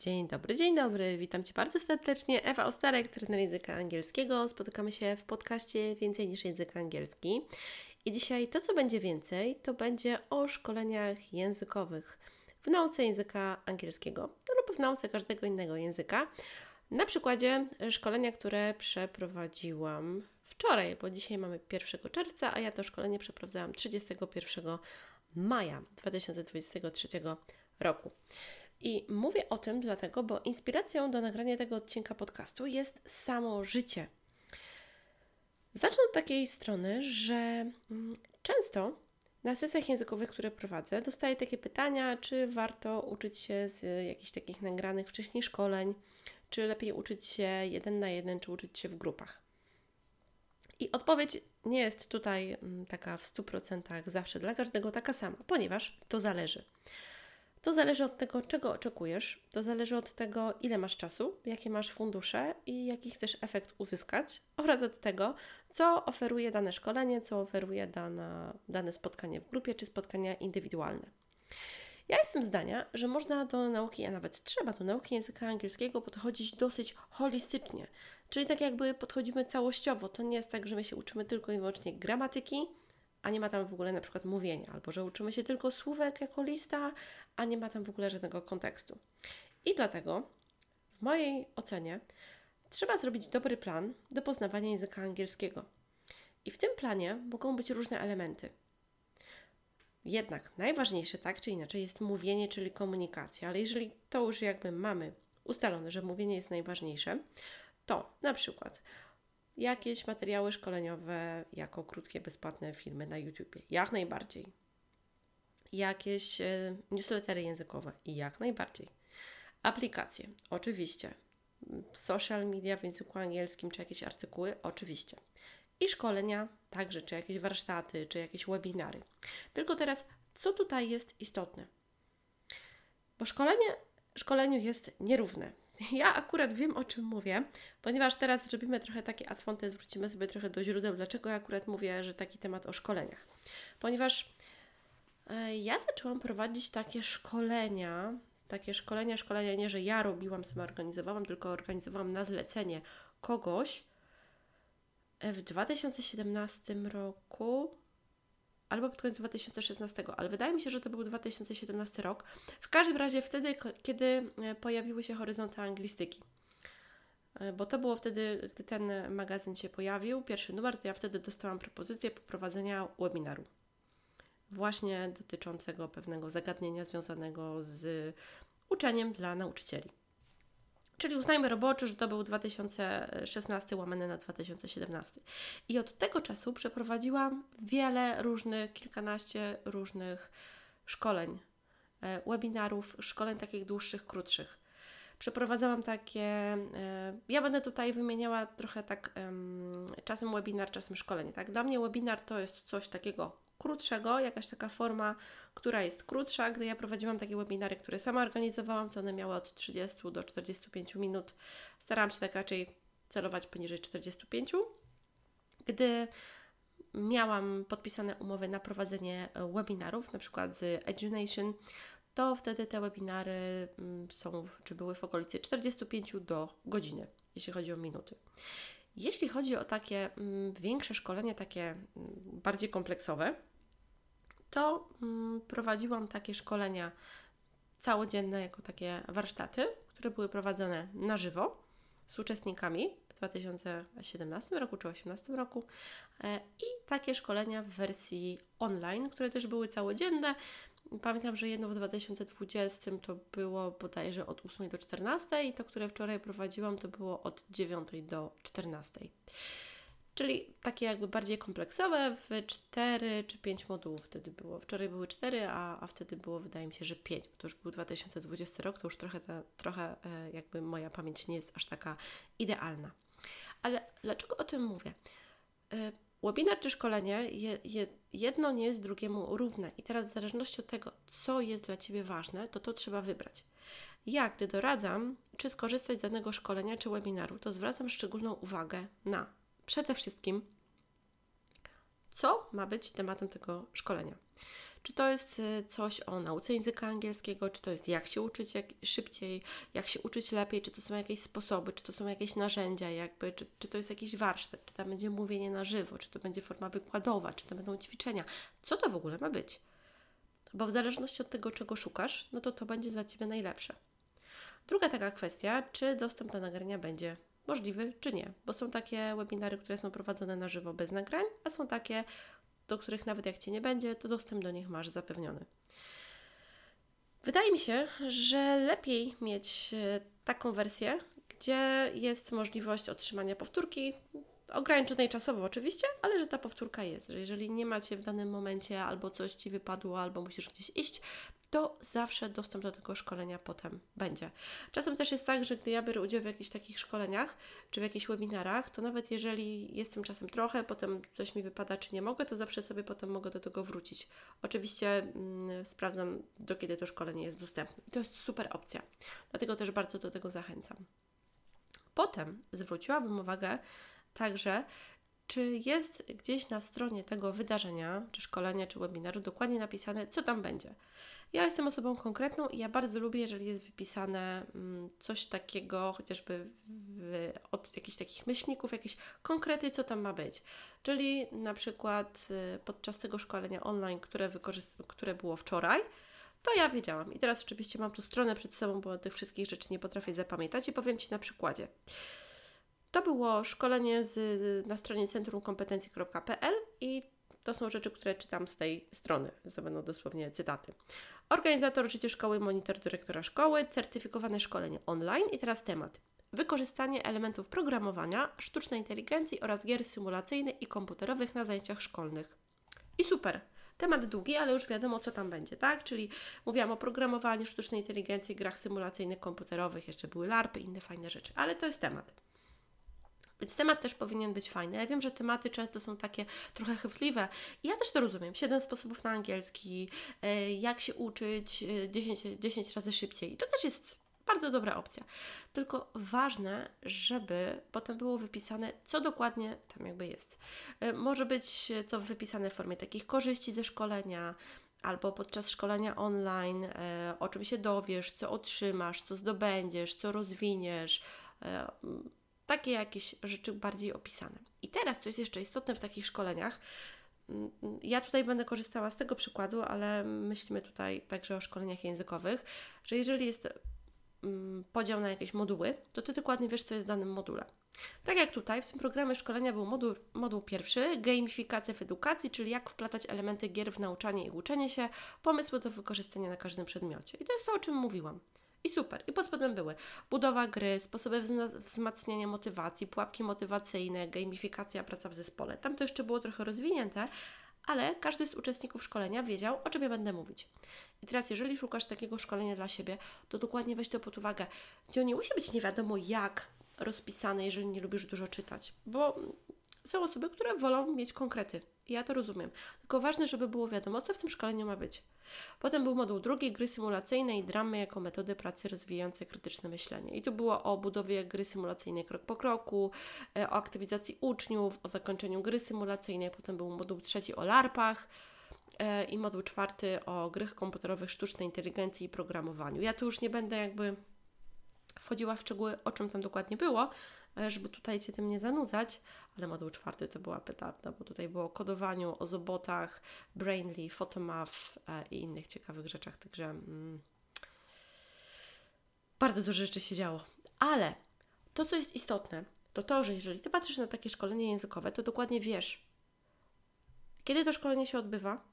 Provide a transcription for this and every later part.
Dzień dobry, dzień dobry. Witam Cię bardzo serdecznie. Ewa Ostarek, trener języka angielskiego. Spotykamy się w podcaście Więcej niż język angielski. I dzisiaj to, co będzie więcej, to będzie o szkoleniach językowych w nauce języka angielskiego lub w nauce każdego innego języka. Na przykładzie szkolenia, które przeprowadziłam wczoraj, bo dzisiaj mamy 1 czerwca, a ja to szkolenie przeprowadzałam 31 maja 2023 roku. I mówię o tym dlatego, bo inspiracją do nagrania tego odcinka podcastu jest samo życie. Zacznę od takiej strony, że mm, często na sesjach językowych, które prowadzę, dostaję takie pytania, czy warto uczyć się z jakichś takich nagranych wcześniej szkoleń, czy lepiej uczyć się jeden na jeden, czy uczyć się w grupach. I odpowiedź nie jest tutaj mm, taka w 100% zawsze dla każdego taka sama, ponieważ to zależy. To zależy od tego, czego oczekujesz, to zależy od tego, ile masz czasu, jakie masz fundusze i jaki chcesz efekt uzyskać, oraz od tego, co oferuje dane szkolenie, co oferuje dana, dane spotkanie w grupie czy spotkania indywidualne. Ja jestem zdania, że można do nauki, a nawet trzeba do nauki języka angielskiego podchodzić dosyć holistycznie, czyli tak jakby podchodzimy całościowo. To nie jest tak, że my się uczymy tylko i wyłącznie gramatyki, a nie ma tam w ogóle na przykład mówienia, albo że uczymy się tylko słówek jako lista, a nie ma tam w ogóle żadnego kontekstu. I dlatego, w mojej ocenie, trzeba zrobić dobry plan do poznawania języka angielskiego. I w tym planie mogą być różne elementy. Jednak najważniejsze, tak czy inaczej, jest mówienie, czyli komunikacja, ale jeżeli to już jakby mamy ustalone, że mówienie jest najważniejsze, to na przykład jakieś materiały szkoleniowe jako krótkie, bezpłatne filmy na YouTube. Jak najbardziej. Jakieś e, newslettery językowe. Jak najbardziej. Aplikacje. Oczywiście. Social media w języku angielskim, czy jakieś artykuły. Oczywiście. I szkolenia także, czy jakieś warsztaty, czy jakieś webinary. Tylko teraz, co tutaj jest istotne? Bo szkolenie szkoleniu jest nierówne. Ja akurat wiem, o czym mówię, ponieważ teraz zrobimy trochę takie adfonte, zwrócimy sobie trochę do źródeł, dlaczego ja akurat mówię, że taki temat o szkoleniach. Ponieważ e, ja zaczęłam prowadzić takie szkolenia, takie szkolenia, szkolenia nie, że ja robiłam, sama organizowałam, tylko organizowałam na zlecenie kogoś e, w 2017 roku albo pod koniec 2016, ale wydaje mi się, że to był 2017 rok. W każdym razie wtedy, kiedy e, pojawiły się horyzonty anglistyki. E, bo to było wtedy, gdy ten magazyn się pojawił, pierwszy numer, to ja wtedy dostałam propozycję poprowadzenia webinaru. Właśnie dotyczącego pewnego zagadnienia związanego z uczeniem dla nauczycieli. Czyli uznajmy roboczo, że to był 2016 łamane na 2017. I od tego czasu przeprowadziłam wiele różnych, kilkanaście różnych szkoleń, e, webinarów, szkoleń takich dłuższych, krótszych. Przeprowadzałam takie, e, ja będę tutaj wymieniała trochę tak czasem webinar, czasem szkolenie. Tak? Dla mnie webinar to jest coś takiego krótszego, jakaś taka forma, która jest krótsza. Gdy ja prowadziłam takie webinary, które sama organizowałam, to one miały od 30 do 45 minut. Starałam się tak raczej celować poniżej 45. Gdy miałam podpisane umowy na prowadzenie webinarów, na przykład z EduNation, to wtedy te webinary mm, są, czy były w okolicy 45 do godziny, jeśli chodzi o minuty. Jeśli chodzi o takie mm, większe szkolenia, takie mm, bardziej kompleksowe, to mm, prowadziłam takie szkolenia całodzienne, jako takie warsztaty, które były prowadzone na żywo z uczestnikami w 2017 roku czy 2018 roku e, i takie szkolenia w wersji online, które też były całodzienne. Pamiętam, że jedno w 2020 to było bodajże od 8 do 14 i to, które wczoraj prowadziłam, to było od 9 do 14. Czyli takie jakby bardziej kompleksowe, w 4 czy 5 modułów wtedy było. Wczoraj były 4, a, a wtedy było wydaje mi się, że 5, bo to już był 2020 rok, to już trochę, ta, trochę e, jakby moja pamięć nie jest aż taka idealna. Ale dlaczego o tym mówię? Webinar czy szkolenie, je, je, jedno nie jest drugiemu równe i teraz w zależności od tego, co jest dla Ciebie ważne, to to trzeba wybrać. Ja, gdy doradzam, czy skorzystać z danego szkolenia czy webinaru, to zwracam szczególną uwagę na przede wszystkim, co ma być tematem tego szkolenia. Czy to jest y, coś o nauce języka angielskiego, czy to jest jak się uczyć jak, szybciej, jak się uczyć lepiej, czy to są jakieś sposoby, czy to są jakieś narzędzia, jakby, czy, czy to jest jakiś warsztat, czy tam będzie mówienie na żywo, czy to będzie forma wykładowa, czy to będą ćwiczenia. Co to w ogóle ma być? Bo w zależności od tego, czego szukasz, no to to będzie dla Ciebie najlepsze. Druga taka kwestia, czy dostęp do nagrania będzie możliwy, czy nie, bo są takie webinary, które są prowadzone na żywo bez nagrań, a są takie, do których nawet jak Cię nie będzie, to dostęp do nich masz zapewniony. Wydaje mi się, że lepiej mieć e, taką wersję, gdzie jest możliwość otrzymania powtórki, ograniczonej czasowo oczywiście, ale że ta powtórka jest, że jeżeli nie macie w danym momencie albo coś Ci wypadło, albo musisz gdzieś iść, to zawsze dostęp do tego szkolenia potem będzie. Czasem też jest tak, że gdy ja biorę udział w jakichś takich szkoleniach, czy w jakichś webinarach, to nawet jeżeli jestem czasem trochę, potem coś mi wypada, czy nie mogę, to zawsze sobie potem mogę do tego wrócić. Oczywiście mm, sprawdzam, do kiedy to szkolenie jest dostępne. To jest super opcja. Dlatego też bardzo do tego zachęcam. Potem zwróciłabym uwagę także, czy jest gdzieś na stronie tego wydarzenia, czy szkolenia, czy webinaru dokładnie napisane, co tam będzie. Ja jestem osobą konkretną i ja bardzo lubię, jeżeli jest wypisane mm, coś takiego, chociażby w, od jakichś takich myślników, jakieś konkrety, co tam ma być. Czyli na przykład y, podczas tego szkolenia online, które, które było wczoraj, to ja wiedziałam. I teraz oczywiście mam tu stronę przed sobą, bo tych wszystkich rzeczy nie potrafię zapamiętać i powiem Ci na przykładzie. To było szkolenie z, na stronie centrumkompetencji.pl i to są rzeczy, które czytam z tej strony. To będą dosłownie cytaty. Organizator życie szkoły, monitor dyrektora szkoły, certyfikowane szkolenie online i teraz temat. Wykorzystanie elementów programowania, sztucznej inteligencji oraz gier symulacyjnych i komputerowych na zajęciach szkolnych. I super. Temat długi, ale już wiadomo, co tam będzie, tak? Czyli mówiłam o programowaniu, sztucznej inteligencji, grach symulacyjnych, komputerowych, jeszcze były larpy, inne fajne rzeczy, ale to jest temat. Więc temat też powinien być fajny. Ja wiem, że tematy często są takie trochę chwytliwe. I ja też to rozumiem. Siedem sposobów na angielski, e, jak się uczyć 10, e, 10 razy szybciej. I to też jest bardzo dobra opcja. Tylko ważne, żeby potem było wypisane, co dokładnie tam jakby jest. E, może być to wypisane w formie takich korzyści ze szkolenia, albo podczas szkolenia online, o czym się dowiesz, co otrzymasz, co zdobędziesz, co rozwiniesz takie jakieś rzeczy bardziej opisane. I teraz, co jest jeszcze istotne w takich szkoleniach, mm, ja tutaj będę korzystała z tego przykładu, ale myślimy tutaj także o szkoleniach językowych, że jeżeli jest mm, podział na jakieś moduły, to Ty dokładnie wiesz, co jest w danym module. Tak jak tutaj, w tym programie szkolenia był moduł, moduł pierwszy, gamifikacja w edukacji, czyli jak wplatać elementy gier w nauczanie i uczenie się, pomysły do wykorzystania na każdym przedmiocie. I to jest to, o czym mówiłam. I super. I pod spodem były budowa gry, sposoby wzmacniania motywacji, pułapki motywacyjne, gamifikacja, praca w zespole. Tam to jeszcze było trochę rozwinięte, ale każdy z uczestników szkolenia wiedział, o czym ja będę mówić. I teraz, jeżeli szukasz takiego szkolenia dla siebie, to dokładnie weź to pod uwagę. To nie musi być nie wiadomo jak rozpisane, jeżeli nie lubisz dużo czytać, bo są osoby, które wolą mieć konkrety. Ja to rozumiem. Tylko ważne, żeby było wiadomo, co w tym szkoleniu ma być. Potem był moduł drugi, gry symulacyjne i dramy jako metody pracy rozwijające krytyczne myślenie. I tu było o budowie gry symulacyjnej krok po kroku, e, o aktywizacji uczniów, o zakończeniu gry symulacyjnej. Potem był moduł trzeci o larpach e, i moduł czwarty o grach komputerowych, sztucznej inteligencji i programowaniu. Ja tu już nie będę jakby wchodziła w szczegóły, o czym tam dokładnie było, żeby tutaj Cię tym nie zanudzać, ale moduł czwarty to była petarda, bo tutaj było o kodowaniu, o zobotach, Brainly, Photomath e, i innych ciekawych rzeczach, także mm, bardzo dużo rzeczy się działo. Ale to, co jest istotne, to to, że jeżeli Ty patrzysz na takie szkolenie językowe, to dokładnie wiesz, kiedy to szkolenie się odbywa,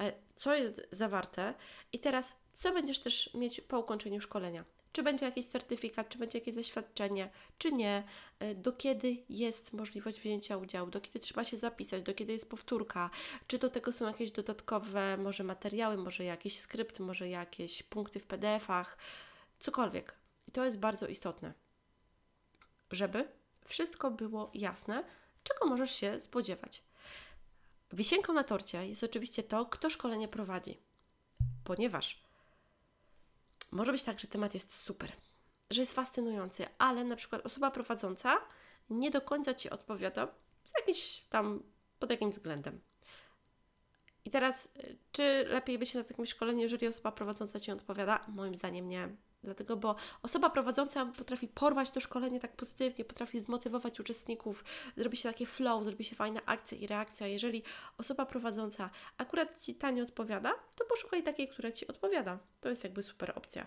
e, co jest zawarte i teraz co będziesz też mieć po ukończeniu szkolenia czy będzie jakiś certyfikat, czy będzie jakieś zaświadczenie, czy nie, e, do kiedy jest możliwość wzięcia udziału, do kiedy trzeba się zapisać, do kiedy jest powtórka, czy do tego są jakieś dodatkowe, może materiały, może jakiś skrypt, może jakieś punkty w PDF-ach, cokolwiek. I to jest bardzo istotne, żeby wszystko było jasne, czego możesz się spodziewać. Wisienką na torcie jest oczywiście to, kto szkolenie prowadzi, ponieważ może być tak, że temat jest super, że jest fascynujący, ale na przykład osoba prowadząca nie do końca Ci odpowiada z jakimś tam, pod jakimś względem. I teraz, y, czy lepiej być na takim szkoleniu, jeżeli osoba prowadząca Ci odpowiada? Moim zdaniem nie. Dlatego, bo osoba prowadząca potrafi porwać to szkolenie tak pozytywnie, potrafi zmotywować uczestników, zrobi się takie flow, zrobi się fajna akcja i reakcja. Jeżeli osoba prowadząca akurat Ci tanie odpowiada, to poszukaj takiej, która Ci odpowiada. To jest jakby super opcja.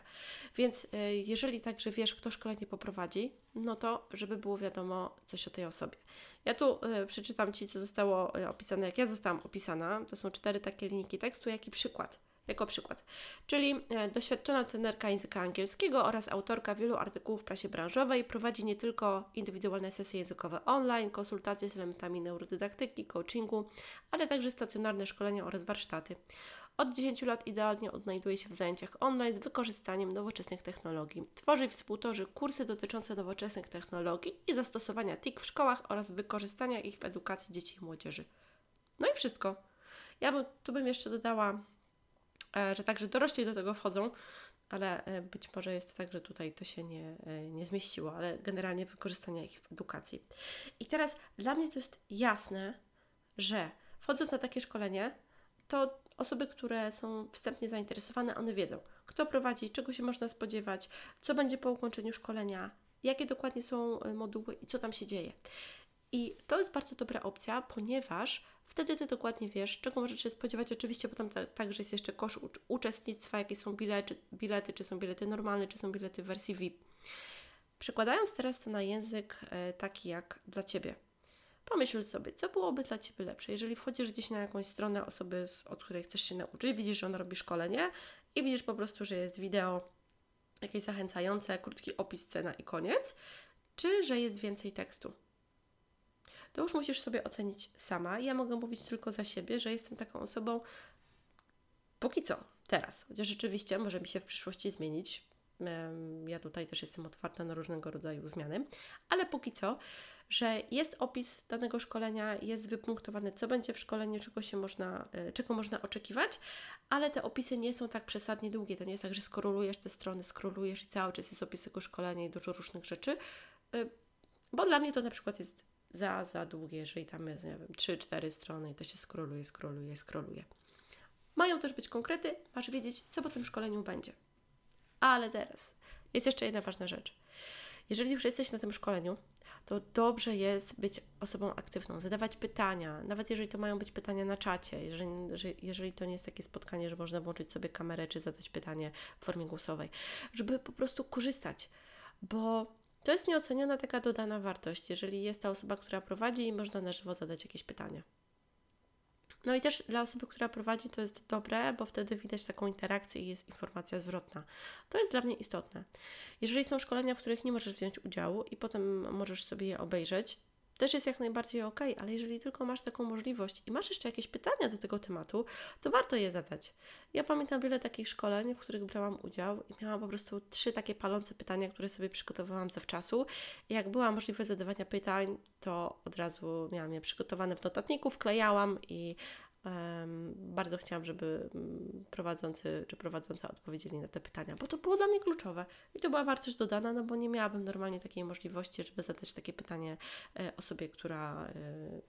Więc y, jeżeli także wiesz, kto szkolenie poprowadzi, no to żeby było wiadomo coś o tej osobie. Ja tu y, przeczytam Ci, co zostało y, opisane, jak ja zostałam opisana. To są cztery takie linijki tekstu, jaki przykład jako przykład. Czyli e, doświadczona trenerka języka angielskiego oraz autorka wielu artykułów w prasie branżowej prowadzi nie tylko indywidualne sesje językowe online, konsultacje z elementami neurodydaktyki, coachingu, ale także stacjonarne szkolenia oraz warsztaty. Od 10 lat idealnie odnajduje się w zajęciach online z wykorzystaniem nowoczesnych technologii. Tworzy i współtworzy kursy dotyczące nowoczesnych technologii i zastosowania TIK w szkołach oraz wykorzystania ich w edukacji dzieci i młodzieży. No i wszystko. Ja bym, tu bym jeszcze dodała że także dorośli do tego wchodzą, ale e, być może jest tak, że tutaj to się nie, e, nie zmieściło, ale generalnie wykorzystania ich w edukacji. I teraz dla mnie to jest jasne, że wchodząc na takie szkolenie, to osoby, które są wstępnie zainteresowane, one wiedzą, kto prowadzi, czego się można spodziewać, co będzie po ukończeniu szkolenia, jakie dokładnie są moduły i co tam się dzieje. I to jest bardzo dobra opcja, ponieważ wtedy Ty dokładnie wiesz, czego możesz się spodziewać. Oczywiście, bo tam także jest jeszcze kosz uczestnictwa, jakie są bilety, bilety, czy są bilety normalne, czy są bilety w wersji VIP. Przekładając teraz to na język e, taki jak dla Ciebie. Pomyśl sobie, co byłoby dla Ciebie lepsze, jeżeli wchodzisz gdzieś na jakąś stronę osoby, od której chcesz się nauczyć, widzisz, że ona robi szkolenie i widzisz po prostu, że jest wideo jakieś zachęcające, krótki opis, cena i koniec, czy że jest więcej tekstu to już musisz sobie ocenić sama. Ja mogę mówić tylko za siebie, że jestem taką osobą póki co, teraz. Chociaż rzeczywiście może mi się w przyszłości zmienić. Ja tutaj też jestem otwarta na różnego rodzaju zmiany, ale póki co, że jest opis danego szkolenia, jest wypunktowane, co będzie w szkoleniu, czego się można, e, czego można oczekiwać, ale te opisy nie są tak przesadnie długie. To nie jest tak, że skrolujesz te strony, skrolujesz i cały czas jest opis tego szkolenia i dużo różnych rzeczy, e, bo dla mnie to na przykład jest za, za długie, jeżeli tam jest, nie wiem, 3-4 strony i to się skroluje, skroluje, skroluje. Mają też być konkrety, masz wiedzieć, co po tym szkoleniu będzie. Ale teraz jest jeszcze jedna ważna rzecz. Jeżeli już jesteś na tym szkoleniu, to dobrze jest być osobą aktywną, zadawać pytania, nawet jeżeli to mają być pytania na czacie, jeżeli, jeżeli to nie jest takie spotkanie, że można włączyć sobie kamerę czy zadać pytanie w formie głosowej, żeby po prostu korzystać, bo to jest nieoceniona taka dodana wartość, jeżeli jest ta osoba, która prowadzi i można na żywo zadać jakieś pytania. No i też dla osoby, która prowadzi, to jest dobre, bo wtedy widać taką interakcję i jest informacja zwrotna. To jest dla mnie istotne. Jeżeli są szkolenia, w których nie możesz wziąć udziału i potem możesz sobie je obejrzeć, też jest jak najbardziej ok, ale jeżeli tylko masz taką możliwość i masz jeszcze jakieś pytania do tego tematu, to warto je zadać. Ja pamiętam wiele takich szkoleń, w których brałam udział i miałam po prostu trzy takie palące pytania, które sobie przygotowałam zawczasu. I jak była możliwość zadawania pytań, to od razu miałam je przygotowane w notatniku, wklejałam i bardzo chciałam, żeby mm, prowadzący czy prowadząca odpowiedzieli na te pytania, bo to było dla mnie kluczowe i to była wartość dodana, no bo nie miałabym normalnie takiej możliwości, żeby zadać takie pytanie e, osobie, która e,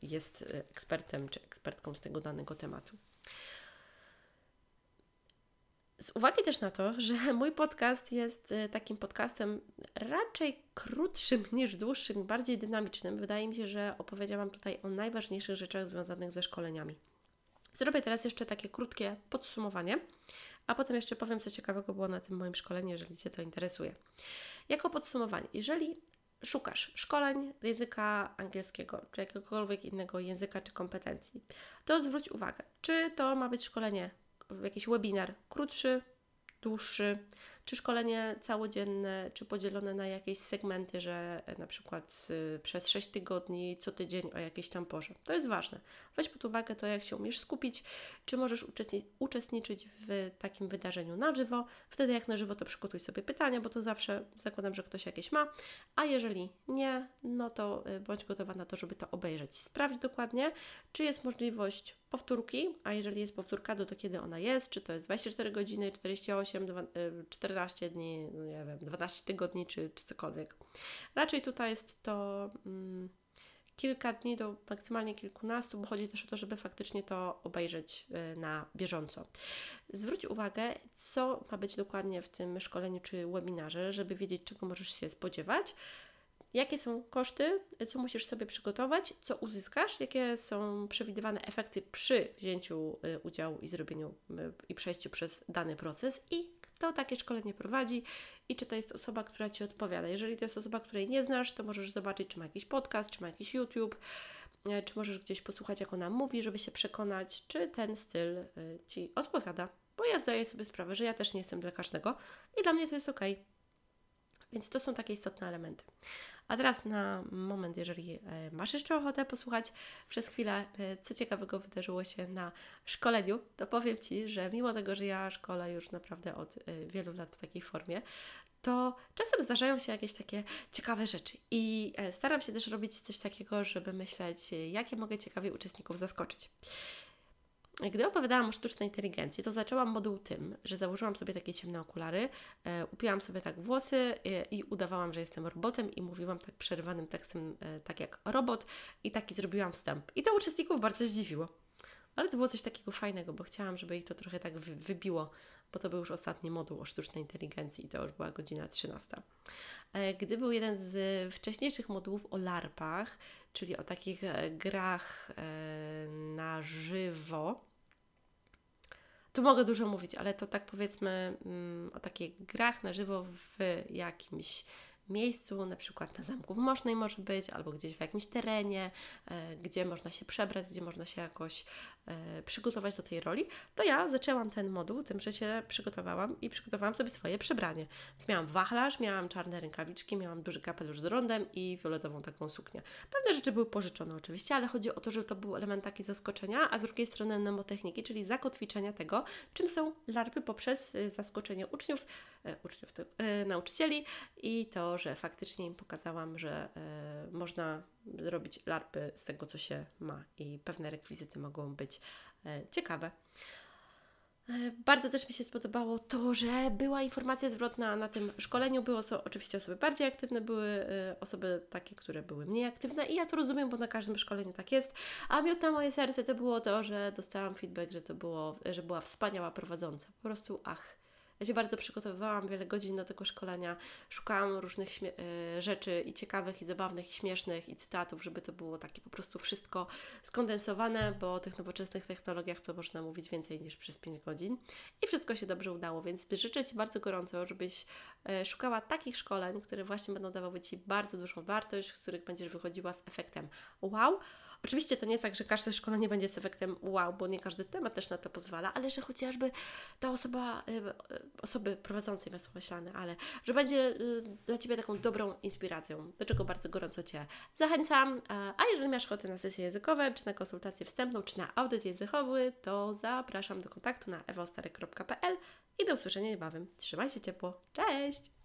jest ekspertem czy ekspertką z tego danego tematu. Z uwagi też na to, że mój podcast jest e, takim podcastem raczej krótszym niż dłuższym, bardziej dynamicznym, wydaje mi się, że opowiedziałam tutaj o najważniejszych rzeczach związanych ze szkoleniami. Zrobię teraz jeszcze takie krótkie podsumowanie, a potem jeszcze powiem, co ciekawego było na tym moim szkoleniu, jeżeli Cię to interesuje. Jako podsumowanie, jeżeli szukasz szkoleń z języka angielskiego, czy jakiegokolwiek innego języka czy kompetencji, to zwróć uwagę, czy to ma być szkolenie, jakiś webinar krótszy, dłuższy, czy szkolenie całodzienne, czy podzielone na jakieś segmenty, że e, na przykład y, przez 6 tygodni, co tydzień o jakiejś tam porze. To jest ważne. Weź pod uwagę to, jak się umiesz skupić, czy możesz uczestniczyć w takim wydarzeniu na żywo. Wtedy jak na żywo, to przygotuj sobie pytania, bo to zawsze zakładam, że ktoś jakieś ma, a jeżeli nie, no to y, bądź gotowa na to, żeby to obejrzeć. Sprawdź dokładnie, czy jest możliwość powtórki, a jeżeli jest powtórka, to, to kiedy ona jest, czy to jest 24 godziny, 48, 14 dni, no nie wiem, 12 tygodni, czy, czy cokolwiek. Raczej tutaj jest to mm, kilka dni do maksymalnie kilkunastu, bo chodzi też o to, żeby faktycznie to obejrzeć y, na bieżąco. Zwróć uwagę, co ma być dokładnie w tym szkoleniu czy webinarze, żeby wiedzieć, czego możesz się spodziewać. Jakie są koszty, co musisz sobie przygotować, co uzyskasz, jakie są przewidywane efekty przy wzięciu y, udziału i zrobieniu i przejściu przez dany proces i kto takie szkolenie prowadzi i czy to jest osoba, która Ci odpowiada. Jeżeli to jest osoba, której nie znasz, to możesz zobaczyć, czy ma jakiś podcast, czy ma jakiś YouTube, e, czy możesz gdzieś posłuchać, jak ona mówi, żeby się przekonać, czy ten styl Ci odpowiada. Bo ja zdaję sobie sprawę, że ja też nie jestem dla każdego i dla mnie to jest ok. Więc to są takie istotne elementy. A teraz na moment, jeżeli e, masz jeszcze ochotę posłuchać przez chwilę, e, co ciekawego wydarzyło się na szkoleniu, to powiem Ci, że mimo tego, że ja szkolę już naprawdę od e, wielu lat w takiej formie, to czasem zdarzają się jakieś takie ciekawe rzeczy i staram się też robić coś takiego, żeby myśleć, jakie mogę ciekawie uczestników zaskoczyć. Gdy opowiadałam o sztucznej inteligencji, to zaczęłam moduł tym, że założyłam sobie takie ciemne okulary, e, upiłam sobie tak włosy e, i udawałam, że jestem robotem i mówiłam tak przerywanym tekstem, e, tak jak robot i taki zrobiłam wstęp. I to uczestników bardzo zdziwiło. Ale to było coś takiego fajnego, bo chciałam, żeby ich to trochę tak wybiło, bo to był już ostatni moduł o sztucznej inteligencji i to już była godzina 13. E, gdy był jeden z wcześniejszych modułów o LARPach, czyli o takich e, grach e, na żywo, tu mogę dużo mówić, ale to tak powiedzmy mm, o takich grach na żywo w jakimś miejscu, na przykład na Zamku w Mosznej może być, albo gdzieś w jakimś terenie, e, gdzie można się przebrać, gdzie można się jakoś e, przygotować do tej roli, to ja zaczęłam ten moduł tym, że się przygotowałam i przygotowałam sobie swoje przebranie. Więc miałam wachlarz, miałam czarne rękawiczki, miałam duży kapelusz z rondem i fioletową taką suknię. Pewne rzeczy były pożyczone oczywiście, ale chodzi o to, że to był element taki zaskoczenia, a z drugiej strony mnemotechniki, czyli zakotwiczenia tego, czym są larpy poprzez y, zaskoczenie uczniów, e, uczniów, nauczycieli i to że faktycznie im pokazałam, że y, można robić larpy z tego, co się ma i pewne rekwizyty mogą być y, ciekawe. E, bardzo też mi się spodobało to, że była informacja zwrotna na tym szkoleniu. Było so, oczywiście osoby bardziej aktywne, były osoby takie, które były mniej aktywne i ja to rozumiem, bo na każdym szkoleniu tak jest. A miód moje serce to było to, że dostałam feedback, że to było, że była wspaniała prowadząca. Po prostu ach, ja się bardzo przygotowywałam, wiele godzin do tego szkolenia, szukałam różnych y, rzeczy i ciekawych, i zabawnych, i śmiesznych, i cytatów, żeby to było takie po prostu wszystko skondensowane, bo o tych nowoczesnych technologiach to można mówić więcej niż przez 5 godzin. I wszystko się dobrze udało, więc życzę Ci bardzo gorąco, żebyś y, szukała takich szkoleń, które właśnie będą dawały Ci bardzo dużą wartość, z których będziesz wychodziła z efektem wow, Oczywiście to nie jest tak, że każde szkolenie będzie z efektem wow, bo nie każdy temat też na to pozwala, ale że chociażby ta osoba, y, y, osoby prowadzącej masło myślane, ale że będzie y, dla Ciebie taką dobrą inspiracją, do czego bardzo gorąco Cię zachęcam. A jeżeli masz ochotę na sesje językowe, czy na konsultację wstępną, czy na audyt językowy, to zapraszam do kontaktu na ewostarek.pl i do usłyszenia niebawem. Trzymaj się ciepło. Cześć!